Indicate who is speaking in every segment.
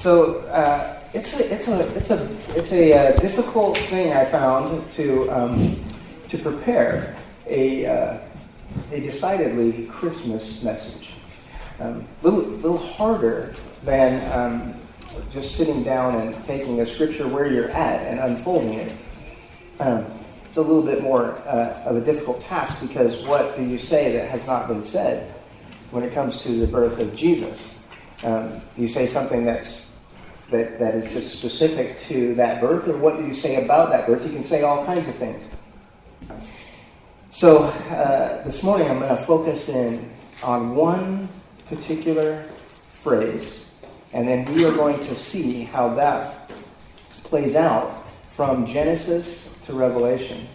Speaker 1: So uh, it's a it's a it's a it's a uh, difficult thing I found to um, to prepare a uh, a decidedly Christmas message. A um, little little harder than um, just sitting down and taking a scripture where you're at and unfolding it. Um, it's a little bit more uh, of a difficult task because what do you say that has not been said when it comes to the birth of Jesus? Um, you say something that's that, that is just specific to that birth, or what do you say about that birth? You can say all kinds of things. So uh, this morning I'm going to focus in on one particular phrase, and then we are going to see how that plays out from Genesis to Revelation.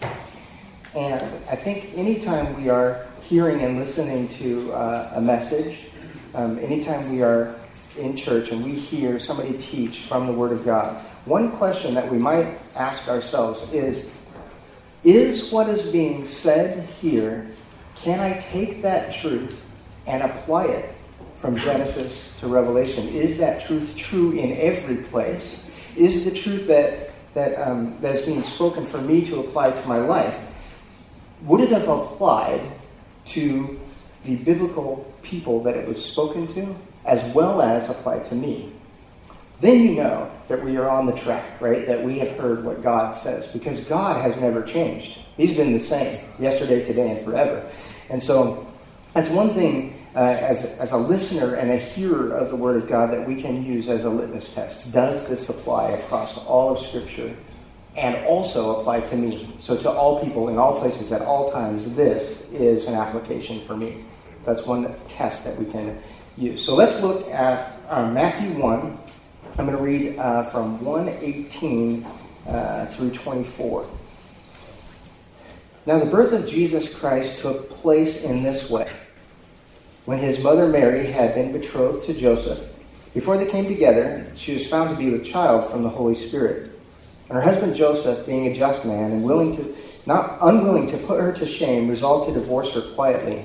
Speaker 1: And I think anytime we are hearing and listening to uh, a message, um, anytime we are in church and we hear somebody teach from the Word of God, one question that we might ask ourselves is Is what is being said here, can I take that truth and apply it from Genesis to Revelation? Is that truth true in every place? Is the truth that, that, um, that is being spoken for me to apply to my life, would it have applied to the biblical people that it was spoken to? As well as apply to me. Then you know that we are on the track, right? That we have heard what God says because God has never changed. He's been the same yesterday, today, and forever. And so that's one thing uh, as, as a listener and a hearer of the Word of God that we can use as a litmus test. Does this apply across all of Scripture and also apply to me? So, to all people in all places at all times, this is an application for me. That's one test that we can use. So let's look at uh, Matthew 1. I'm going to read uh, from 118 uh, through 24. Now, the birth of Jesus Christ took place in this way. When his mother Mary had been betrothed to Joseph, before they came together, she was found to be with child from the Holy Spirit. And her husband Joseph, being a just man and willing to, not unwilling to put her to shame, resolved to divorce her quietly.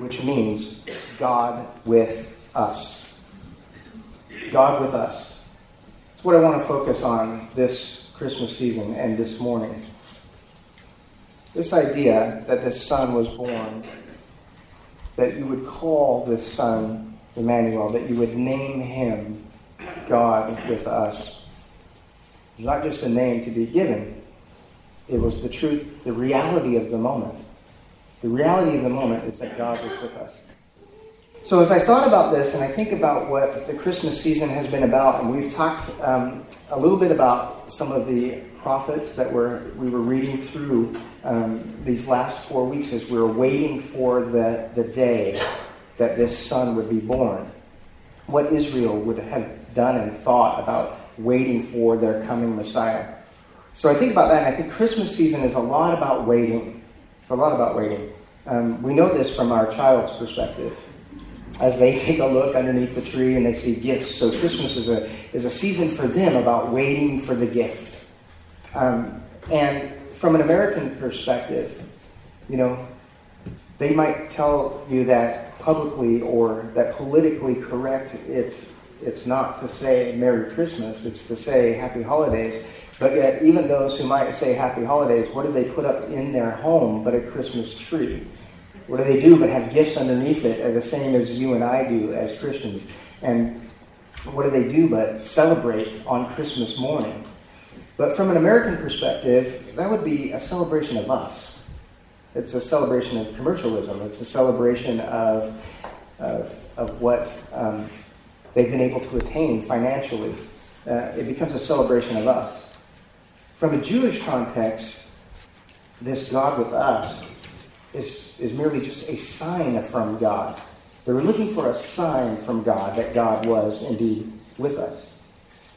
Speaker 1: which means God with us. God with us. It's what I want to focus on this Christmas season and this morning. This idea that this son was born, that you would call this son Emmanuel, that you would name him God with us. It's not just a name to be given, it was the truth, the reality of the moment. The reality of the moment is that God is with us. So as I thought about this, and I think about what the Christmas season has been about, and we've talked um, a little bit about some of the prophets that were we were reading through um, these last four weeks as we were waiting for the, the day that this son would be born. What Israel would have done and thought about waiting for their coming Messiah. So I think about that, and I think Christmas season is a lot about waiting. It's a lot about waiting. Um, we know this from our child's perspective. As they take a look underneath the tree and they see gifts. So Christmas is a, is a season for them about waiting for the gift. Um, and from an American perspective, you know, they might tell you that publicly or that politically correct it's it's not to say Merry Christmas, it's to say Happy Holidays. But yet, even those who might say happy holidays, what do they put up in their home but a Christmas tree? What do they do but have gifts underneath it, the same as you and I do as Christians? And what do they do but celebrate on Christmas morning? But from an American perspective, that would be a celebration of us. It's a celebration of commercialism. It's a celebration of, of, of what um, they've been able to attain financially. Uh, it becomes a celebration of us. From a Jewish context, this God with us is, is merely just a sign from God. They were looking for a sign from God that God was indeed with us.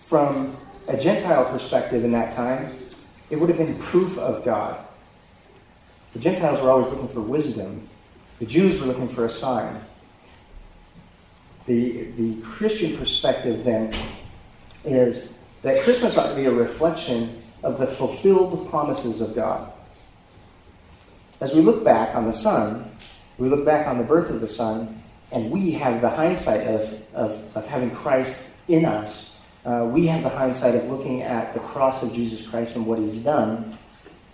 Speaker 1: from a Gentile perspective in that time, it would have been proof of God. The Gentiles were always looking for wisdom. The Jews were looking for a sign. The, the Christian perspective then is that Christmas ought to be a reflection of the fulfilled promises of God. As we look back on the Son, we look back on the birth of the Son, and we have the hindsight of, of, of having Christ in us. Uh, we have the hindsight of looking at the cross of Jesus Christ and what he's done.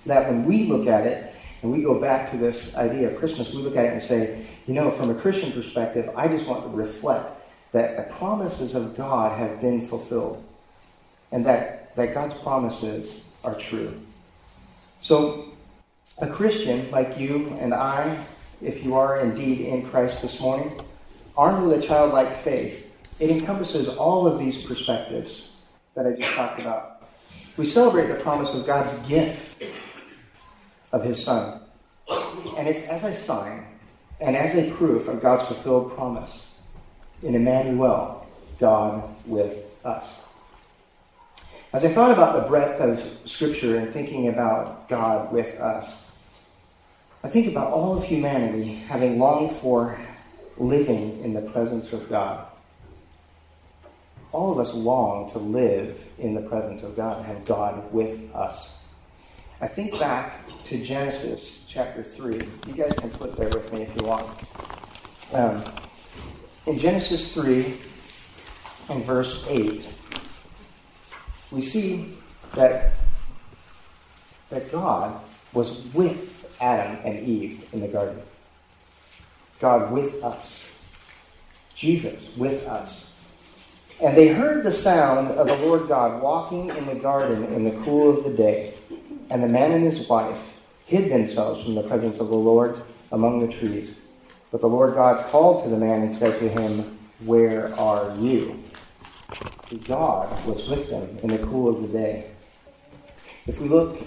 Speaker 1: That when we look at it, and we go back to this idea of Christmas, we look at it and say, you know, from a Christian perspective, I just want to reflect that the promises of God have been fulfilled and that, that God's promises are true. So, a Christian like you and I, if you are indeed in Christ this morning, armed with a childlike faith, it encompasses all of these perspectives that I just talked about. We celebrate the promise of God's gift of His Son. And it's as a sign and as a proof of God's fulfilled promise in Emmanuel, God with us. As I thought about the breadth of Scripture and thinking about God with us, I think about all of humanity having longed for living in the presence of God. All of us long to live in the presence of God, and have God with us. I think back to Genesis chapter 3. You guys can flip there with me if you want. Um, in Genesis 3 and verse 8, we see that, that God was with Adam and Eve in the garden. God with us. Jesus with us. And they heard the sound of the Lord God walking in the garden in the cool of the day. And the man and his wife hid themselves from the presence of the Lord among the trees. But the Lord God called to the man and said to him, Where are you? God was with them in the cool of the day. If we look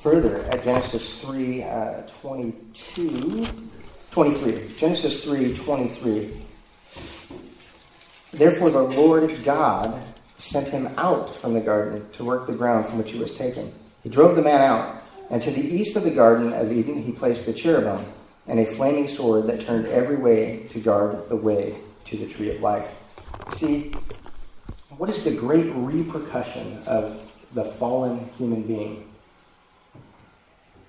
Speaker 1: further at Genesis 3 uh, 22, 23, Genesis 3 23. Therefore, the Lord God sent him out from the garden to work the ground from which he was taken. He drove the man out, and to the east of the Garden of Eden he placed the cherubim and a flaming sword that turned every way to guard the way to the tree of life. See, what is the great repercussion of the fallen human being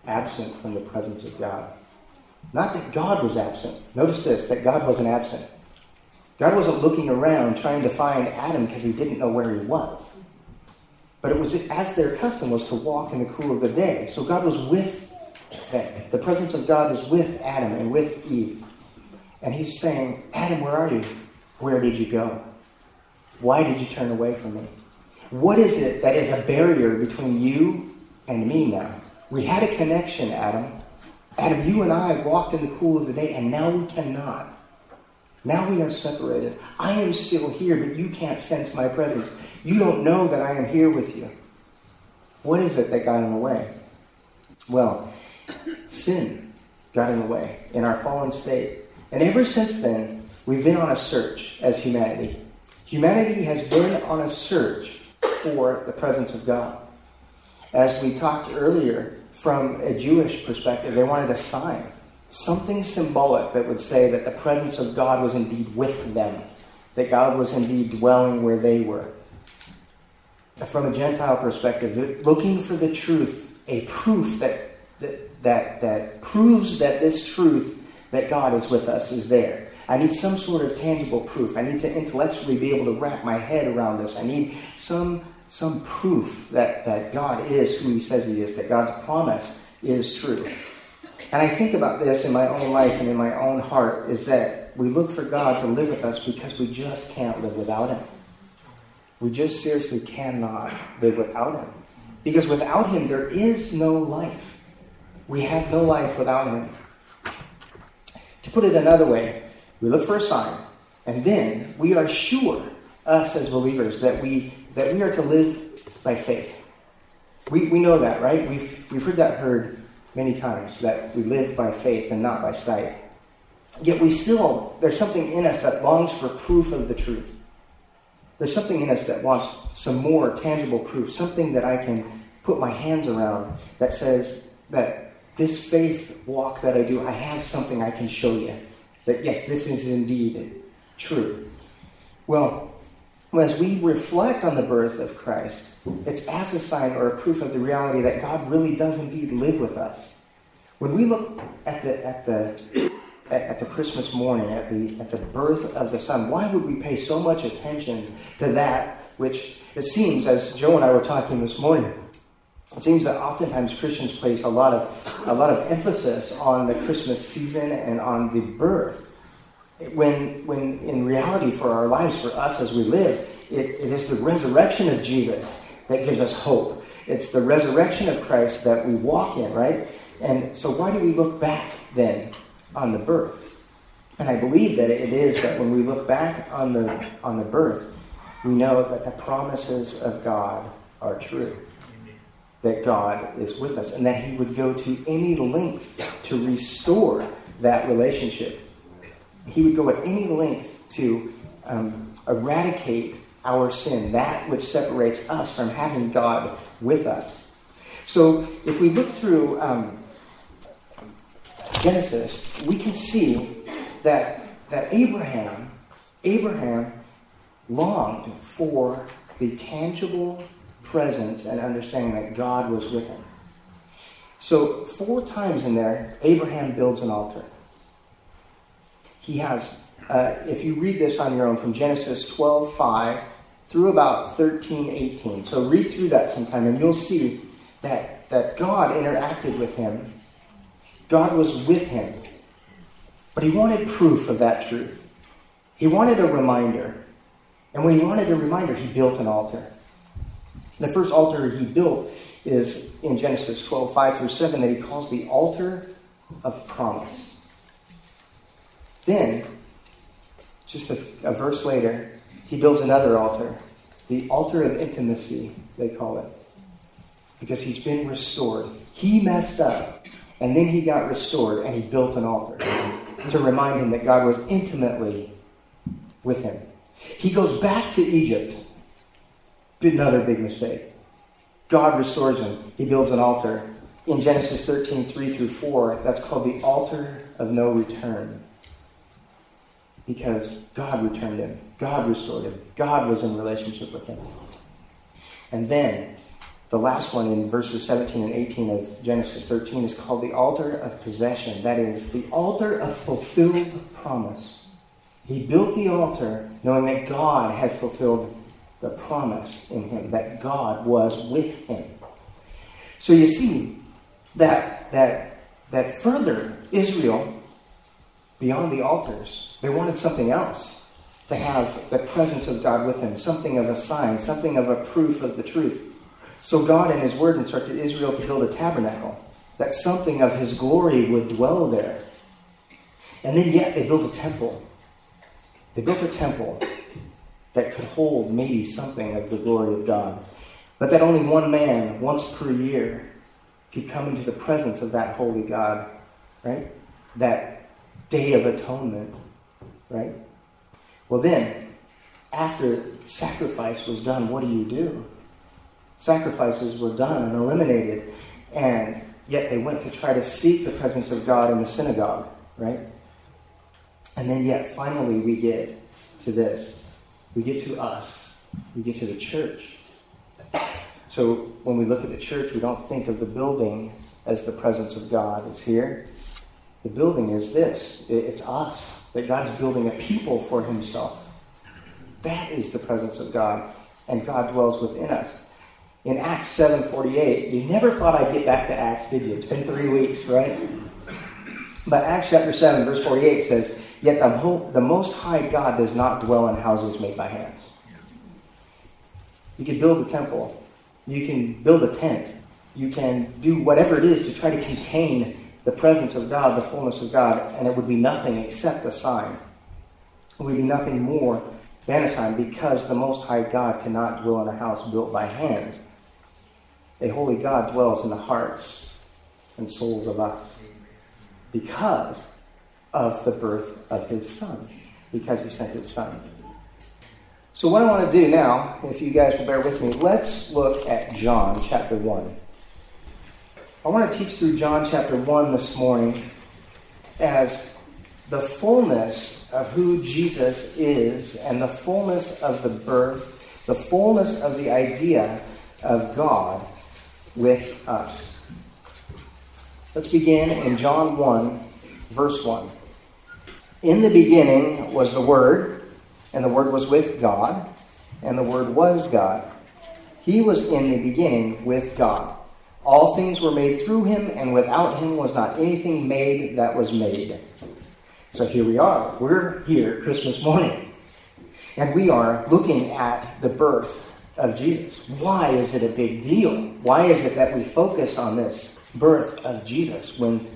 Speaker 1: absent from the presence of God? Not that God was absent. Notice this that God wasn't absent. God wasn't looking around trying to find Adam because he didn't know where he was. But it was as their custom was to walk in the cool of the day. So God was with them. The presence of God was with Adam and with Eve. And he's saying, Adam, where are you? Where did you go? Why did you turn away from me? What is it that is a barrier between you and me now? We had a connection, Adam. Adam, you and I walked in the cool of the day, and now we cannot. Now we are separated. I am still here, but you can't sense my presence. You don't know that I am here with you. What is it that got in the way? Well, sin got in the way in our fallen state. And ever since then, we've been on a search as humanity. Humanity has been on a search for the presence of God. As we talked earlier, from a Jewish perspective, they wanted a sign, something symbolic that would say that the presence of God was indeed with them, that God was indeed dwelling where they were. From a Gentile perspective, looking for the truth, a proof that, that, that, that proves that this truth that God is with us is there. I need some sort of tangible proof. I need to intellectually be able to wrap my head around this. I need some some proof that, that God is who he says he is, that God's promise is true. And I think about this in my own life and in my own heart is that we look for God to live with us because we just can't live without him. We just seriously cannot live without him. Because without him, there is no life. We have no life without him. To put it another way, we look for a sign, and then we are sure, us as believers, that we that we are to live by faith. We, we know that, right? We've, we've heard that heard many times, that we live by faith and not by sight. Yet we still, there's something in us that longs for proof of the truth. There's something in us that wants some more tangible proof, something that I can put my hands around that says that this faith walk that I do, I have something I can show you. That yes, this is indeed true. Well, as we reflect on the birth of Christ, it's as a sign or a proof of the reality that God really does indeed live with us. When we look at the at the at, the Christmas morning, at the at the birth of the Son, why would we pay so much attention to that? Which it seems, as Joe and I were talking this morning, it seems that oftentimes Christians place a lot of a lot of emphasis on the Christmas season and on the birth. When when in reality for our lives, for us as we live, it, it is the resurrection of Jesus that gives us hope. It's the resurrection of Christ that we walk in, right? And so why do we look back then on the birth? And I believe that it is that when we look back on the on the birth, we know that the promises of God are true that God is with us and that He would go to any length to restore that relationship. He would go at any length to um, eradicate our sin, that which separates us from having God with us. So if we look through um, Genesis, we can see that, that Abraham, Abraham longed for the tangible presence and understanding that God was with him. So, four times in there, Abraham builds an altar. He has, uh, if you read this on your own, from Genesis 12 5 through about 13 18. So, read through that sometime, and you'll see that, that God interacted with him. God was with him. But he wanted proof of that truth. He wanted a reminder. And when he wanted a reminder, he built an altar. The first altar he built is in Genesis 12, 5 through 7, that he calls the altar of promise. Then, just a, a verse later, he builds another altar, the altar of intimacy, they call it, because he's been restored. He messed up, and then he got restored, and he built an altar to remind him that God was intimately with him. He goes back to Egypt Another big mistake. God restores him. He builds an altar. In Genesis 13, 3 through 4, that's called the altar of no return. Because God returned him. God restored him. God was in relationship with him. And then, the last one in verses 17 and 18 of Genesis 13 is called the altar of possession. That is, the altar of fulfilled promise. He built the altar knowing that God had fulfilled the promise in him that God was with him. So you see that that that further Israel beyond the altars, they wanted something else to have the presence of God with them, something of a sign, something of a proof of the truth. So God in his word instructed Israel to build a tabernacle, that something of his glory would dwell there. And then yet they built a temple. They built a temple that could hold maybe something of the glory of God. But that only one man, once per year, could come into the presence of that holy God, right? That day of atonement, right? Well, then, after sacrifice was done, what do you do? Sacrifices were done and eliminated, and yet they went to try to seek the presence of God in the synagogue, right? And then, yet, finally, we get to this we get to us, we get to the church. So when we look at the church, we don't think of the building as the presence of God is here. The building is this it's us, that God's building a people for himself. That is the presence of God, and God dwells within us. In Acts 7:48, you never thought I'd get back to Acts, did you? It's been three weeks, right? But Acts chapter 7, verse 48 says, Yet the, the Most High God does not dwell in houses made by hands. You can build a temple. You can build a tent. You can do whatever it is to try to contain the presence of God, the fullness of God, and it would be nothing except a sign. It would be nothing more than a sign because the Most High God cannot dwell in a house built by hands. A holy God dwells in the hearts and souls of us because of the birth of his son, because he sent his son. So, what I want to do now, if you guys will bear with me, let's look at John chapter 1. I want to teach through John chapter 1 this morning as the fullness of who Jesus is and the fullness of the birth, the fullness of the idea of God with us. Let's begin in John 1, verse 1. In the beginning was the Word and the Word was with God, and the Word was God. He was in the beginning with God. All things were made through him, and without him was not anything made that was made. So here we are. We're here Christmas morning. And we are looking at the birth of Jesus. Why is it a big deal? Why is it that we focus on this birth of Jesus when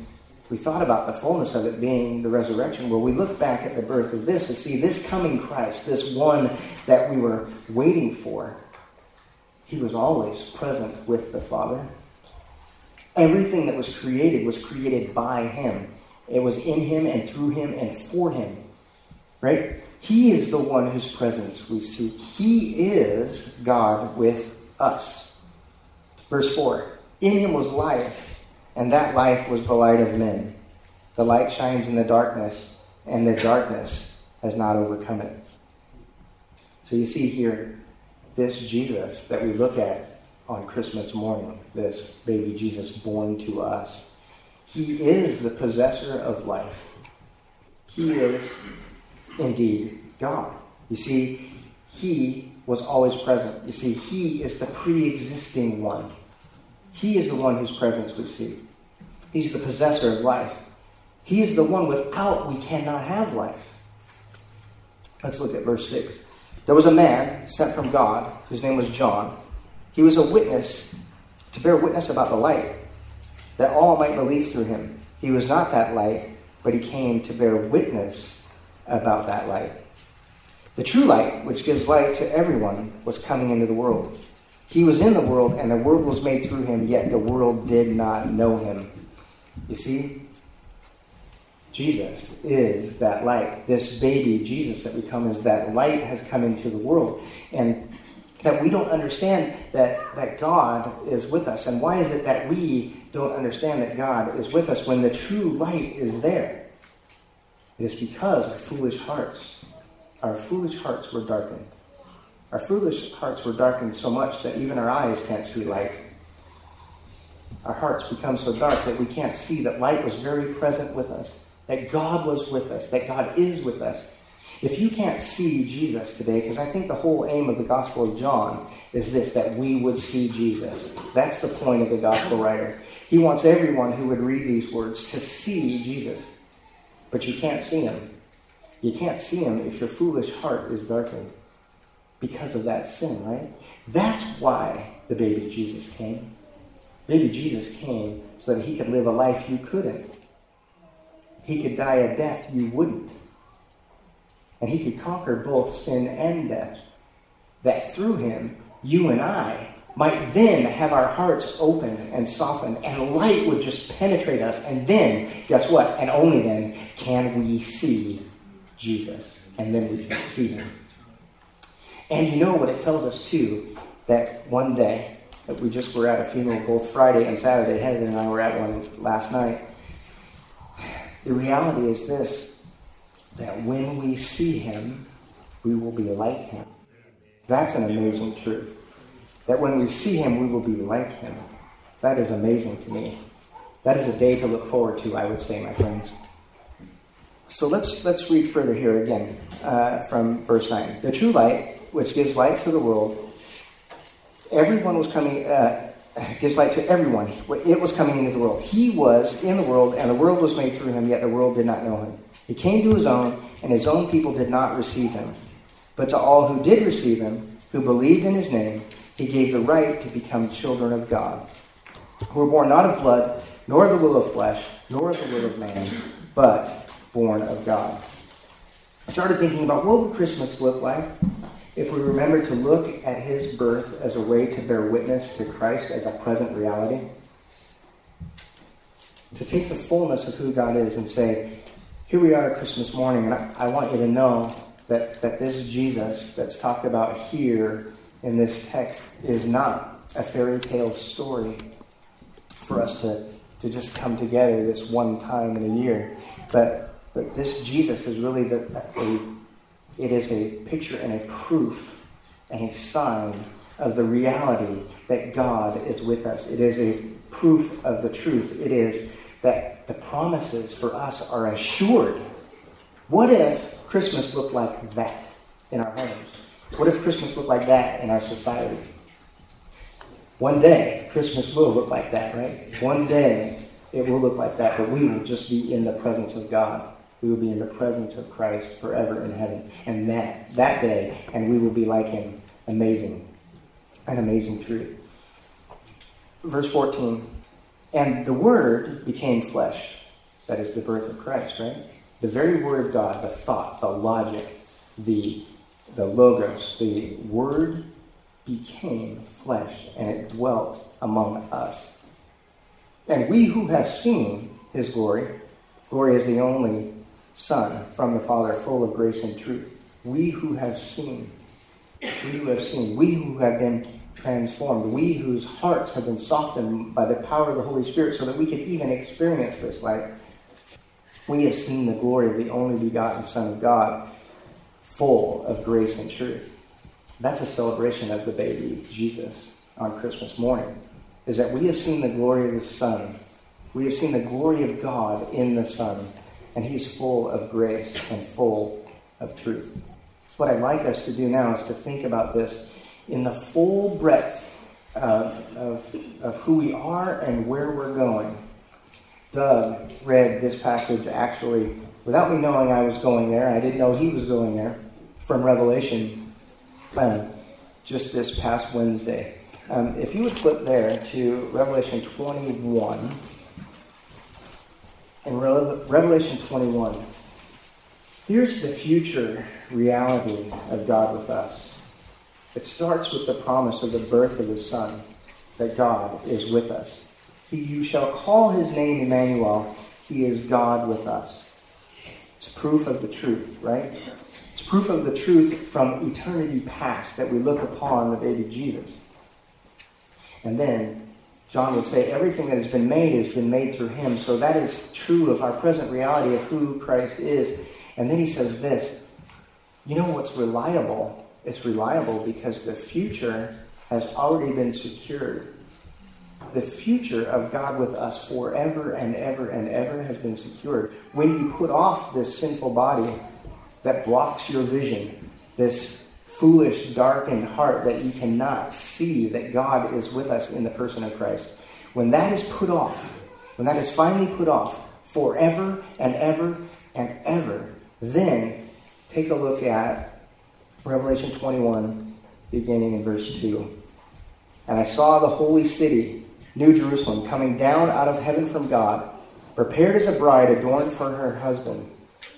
Speaker 1: we thought about the fullness of it being the resurrection, well, we look back at the birth of this and see this coming Christ, this one that we were waiting for. He was always present with the Father. Everything that was created was created by Him. It was in Him and through Him and for Him. Right? He is the one whose presence we seek. He is God with us. Verse 4 In Him was life and that life was the light of men. The light shines in the darkness, and the darkness has not overcome it. So you see here, this Jesus that we look at on Christmas morning, this baby Jesus born to us, he is the possessor of life. He is indeed God. You see, he was always present. You see, he is the pre existing one. He is the one whose presence we see. He's the possessor of life. He is the one without we cannot have life. Let's look at verse 6. There was a man sent from God whose name was John. He was a witness to bear witness about the light, that all might believe through him. He was not that light, but he came to bear witness about that light. The true light, which gives light to everyone, was coming into the world. He was in the world, and the world was made through him, yet the world did not know him. You see, Jesus is that light. This baby, Jesus, that we come as that light has come into the world. And that we don't understand that, that God is with us. And why is it that we don't understand that God is with us when the true light is there? It is because our foolish hearts, our foolish hearts were darkened. Our foolish hearts were darkened so much that even our eyes can't see light our hearts become so dark that we can't see that light was very present with us, that God was with us, that God is with us. If you can't see Jesus today, because I think the whole aim of the Gospel of John is this, that we would see Jesus. That's the point of the Gospel writer. He wants everyone who would read these words to see Jesus. But you can't see him. You can't see him if your foolish heart is darkened because of that sin, right? That's why the baby Jesus came. Maybe Jesus came so that he could live a life you couldn't. He could die a death you wouldn't. And he could conquer both sin and death. That through him, you and I might then have our hearts open and softened, and light would just penetrate us. And then, guess what? And only then can we see Jesus. And then we can see him. And you know what it tells us, too, that one day we just were at a funeral both Friday and Saturday. Heather and I were at one last night. The reality is this that when we see him, we will be like him. That's an amazing truth. That when we see him, we will be like him. That is amazing to me. That is a day to look forward to, I would say, my friends. So let's let's read further here again uh, from verse nine. The true light, which gives light to the world, everyone was coming, uh, gives light to everyone. It was coming into the world. He was in the world, and the world was made through him, yet the world did not know him. He came to his own, and his own people did not receive him. But to all who did receive him, who believed in his name, he gave the right to become children of God, who were born not of blood, nor of the will of flesh, nor of the will of man, but born of God. I started thinking about what would Christmas look like if we remember to look at his birth as a way to bear witness to Christ as a present reality, to take the fullness of who God is and say, here we are Christmas morning, and I, I want you to know that that, that this Jesus that's talked about here in this text is not a fairy tale story for us to, to just come together this one time in a year. But, but this Jesus is really the, a, it is a picture and a proof and a sign of the reality that God is with us. It is a proof of the truth. It is that the promises for us are assured. What if Christmas looked like that in our homes? What if Christmas looked like that in our society? One day, Christmas will look like that, right? One day, it will look like that, but we will just be in the presence of God. We will be in the presence of Christ forever in heaven. And that, that day, and we will be like Him. Amazing. An amazing truth. Verse 14. And the Word became flesh. That is the birth of Christ, right? The very Word of God, the thought, the logic, the, the logos, the Word became flesh and it dwelt among us. And we who have seen his glory, glory is the only Son from the Father, full of grace and truth. We who have seen, we who have seen, we who have been transformed, we whose hearts have been softened by the power of the Holy Spirit so that we could even experience this life. We have seen the glory of the only begotten Son of God, full of grace and truth. That's a celebration of the baby Jesus on Christmas morning, is that we have seen the glory of the Son. We have seen the glory of God in the Son, and He's full of grace and full of truth. So what I'd like us to do now is to think about this in the full breadth of, of, of who we are and where we're going. Doug read this passage actually without me knowing I was going there. I didn't know he was going there from Revelation uh, just this past Wednesday. Um, if you would flip there to Revelation 21. In Re- Revelation 21, here's the future reality of God with us. It starts with the promise of the birth of His Son, that God is with us. He, you shall call His name Emmanuel. He is God with us. It's proof of the truth, right? It's proof of the truth from eternity past that we look upon the baby Jesus. And then John would say everything that has been made has been made through him. So that is true of our present reality of who Christ is. And then he says this you know what's reliable? It's reliable because the future has already been secured. The future of God with us forever and ever and ever has been secured. When you put off this sinful body that blocks your vision, this foolish, darkened heart that you cannot see that God is with us in the person of Christ, when that is put off, when that is finally put off forever and ever and ever, then take a look at Revelation 21, beginning in verse 2. And I saw the holy city, New Jerusalem, coming down out of heaven from God, prepared as a bride adorned for her husband.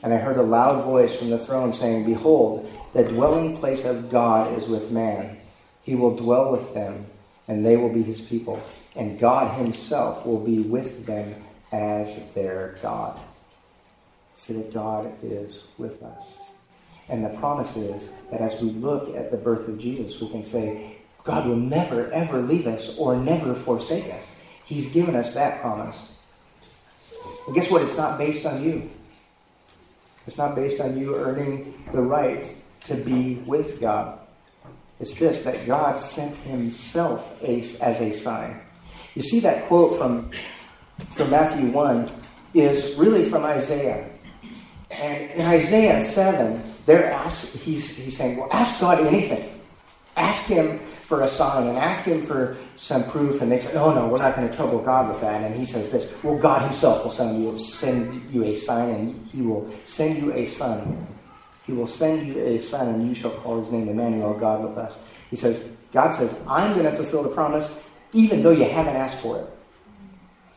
Speaker 1: And I heard a loud voice from the throne saying, Behold, the dwelling place of God is with man. He will dwell with them, and they will be his people. And God himself will be with them as their God. See that God is with us. And the promise is that as we look at the birth of Jesus, we can say, God will never, ever leave us or never forsake us. He's given us that promise. And guess what? It's not based on you. It's not based on you earning the right to be with God. It's this that God sent Himself as, a sign. You see that quote from, from Matthew 1 is really from Isaiah. And in Isaiah 7, they're ask, he's, he's saying, well, ask God anything. Ask Him for a sign and ask Him for some proof. And they say, oh, no, we're not going to trouble God with that. And He says this, well, God Himself will send you, send you a sign and He will send you a son. He will send you a son and you shall call His name Emmanuel, God with us. He says, God says, I'm going to fulfill the promise even though you haven't asked for it.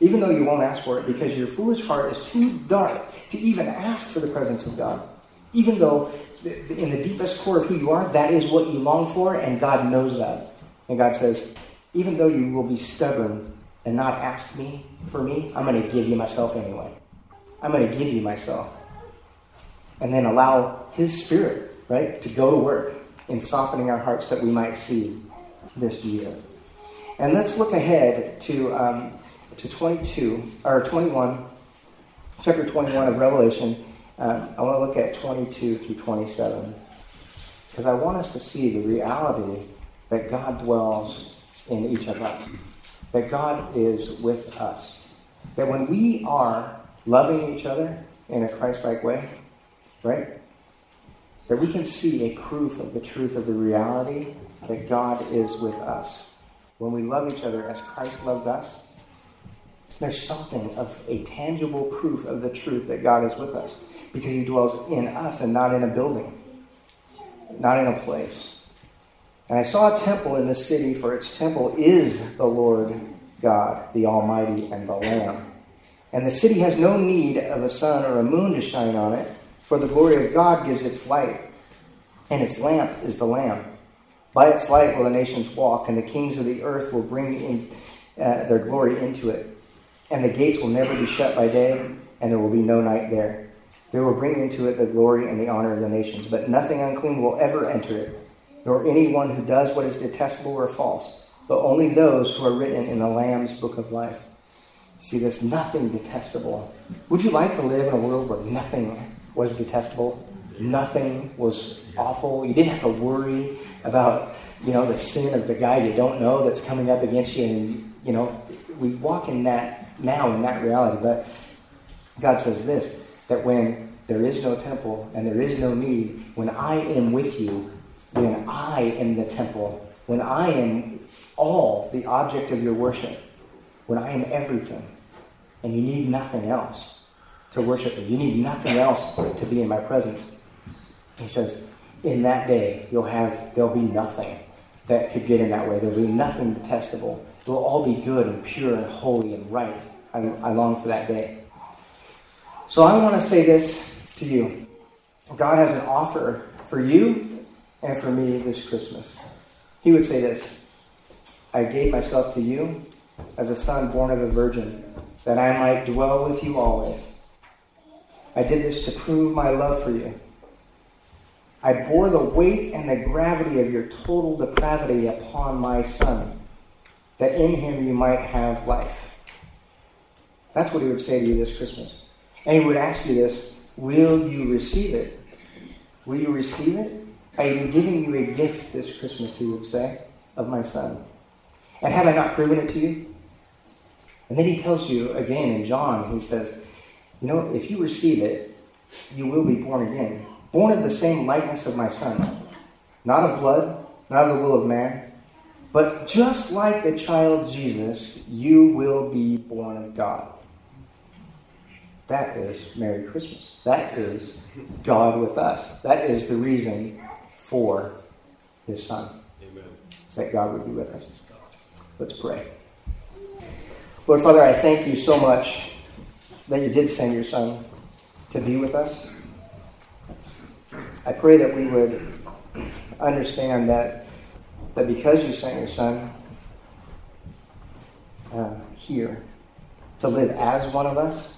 Speaker 1: Even though you won't ask for it because your foolish heart is too dark to even ask for the presence of God. Even though in the deepest core of who you are, that is what you long for, and God knows that. And God says, even though you will be stubborn and not ask me for me, I'm going to give you myself anyway. I'm going to give you myself. And then allow His Spirit right? To go to work in softening our hearts that we might see this Jesus. And let's look ahead to, um, to 22, or 21, chapter 21 of Revelation. Um, I want to look at 22 through 27. Because I want us to see the reality that God dwells in each of us, that God is with us. That when we are loving each other in a Christ like way, right? That we can see a proof of the truth of the reality that God is with us. When we love each other as Christ loved us, there's something of a tangible proof of the truth that God is with us because He dwells in us and not in a building, not in a place. And I saw a temple in the city, for its temple is the Lord God, the Almighty, and the Lamb. And the city has no need of a sun or a moon to shine on it, for the glory of God gives its light, and its lamp is the Lamb. By its light will the nations walk, and the kings of the earth will bring in, uh, their glory into it. And the gates will never be shut by day, and there will be no night there. They will bring into it the glory and the honor of the nations, but nothing unclean will ever enter it nor anyone who does what is detestable or false, but only those who are written in the Lamb's book of life. See, there's nothing detestable. Would you like to live in a world where nothing was detestable? Nothing was awful. You didn't have to worry about, you know, the sin of the guy you don't know that's coming up against you. And, you know, we walk in that now in that reality. But God says this that when there is no temple and there is no need, when I am with you, when I am the temple, when I am all the object of your worship, when I am everything, and you need nothing else to worship me, you need nothing else to be in my presence. He says, in that day, you'll have, there'll be nothing that could get in that way. There'll be nothing detestable. It will all be good and pure and holy and right. I, I long for that day. So I want to say this to you. God has an offer for you and for me this Christmas. He would say this I gave myself to you as a son born of a virgin, that I might dwell with you always. I did this to prove my love for you. I bore the weight and the gravity of your total depravity upon my son, that in him you might have life. That's what he would say to you this Christmas. And he would ask you this Will you receive it? Will you receive it? I am giving you a gift this Christmas, he would say, of my son. And have I not proven it to you? And then he tells you again in John, he says, You know, if you receive it, you will be born again. Born of the same likeness of my son. Not of blood, not of the will of man, but just like the child Jesus, you will be born of God. That is Merry Christmas. That is God with us. That is the reason for his son. Amen. That God would be with us. Let's pray. Lord Father, I thank you so much that you did send your son to be with us. I pray that we would understand that, that because you sent your son uh, here to live as one of us,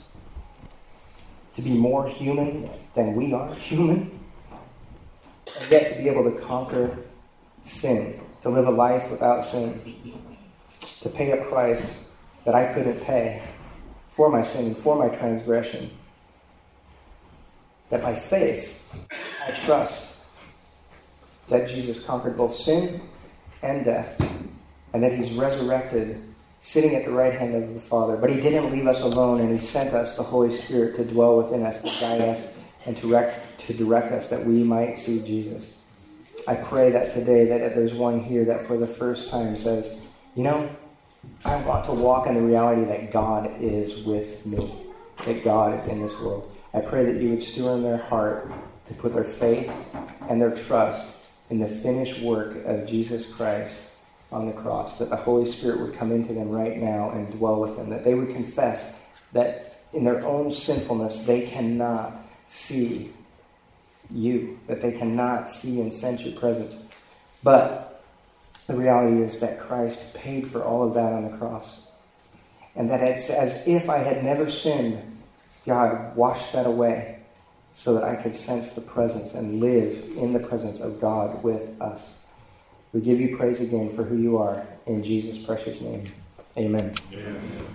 Speaker 1: to be more human than we are human, and yet to be able to conquer sin, to live a life without sin, to pay a price that I couldn't pay for my sin for my transgression. That by faith, I trust that Jesus conquered both sin and death, and that he's resurrected, sitting at the right hand of the Father. But he didn't leave us alone, and he sent us the Holy Spirit to dwell within us, to guide us and to direct, to direct us that we might see Jesus. I pray that today that if there's one here that for the first time says, you know, I want to walk in the reality that God is with me, that God is in this world. I pray that you would stir in their heart to put their faith and their trust in the finished work of Jesus Christ on the cross, that the Holy Spirit would come into them right now and dwell with them, that they would confess that in their own sinfulness they cannot see you, that they cannot see and sense your presence. But the reality is that Christ paid for all of that on the cross. And that it's as if I had never sinned, God washed that away. so that I could sense the presence and live in the presence of God with us. We give you praise again for who you are. In Jesus' precious name. Amen.
Speaker 2: Amen.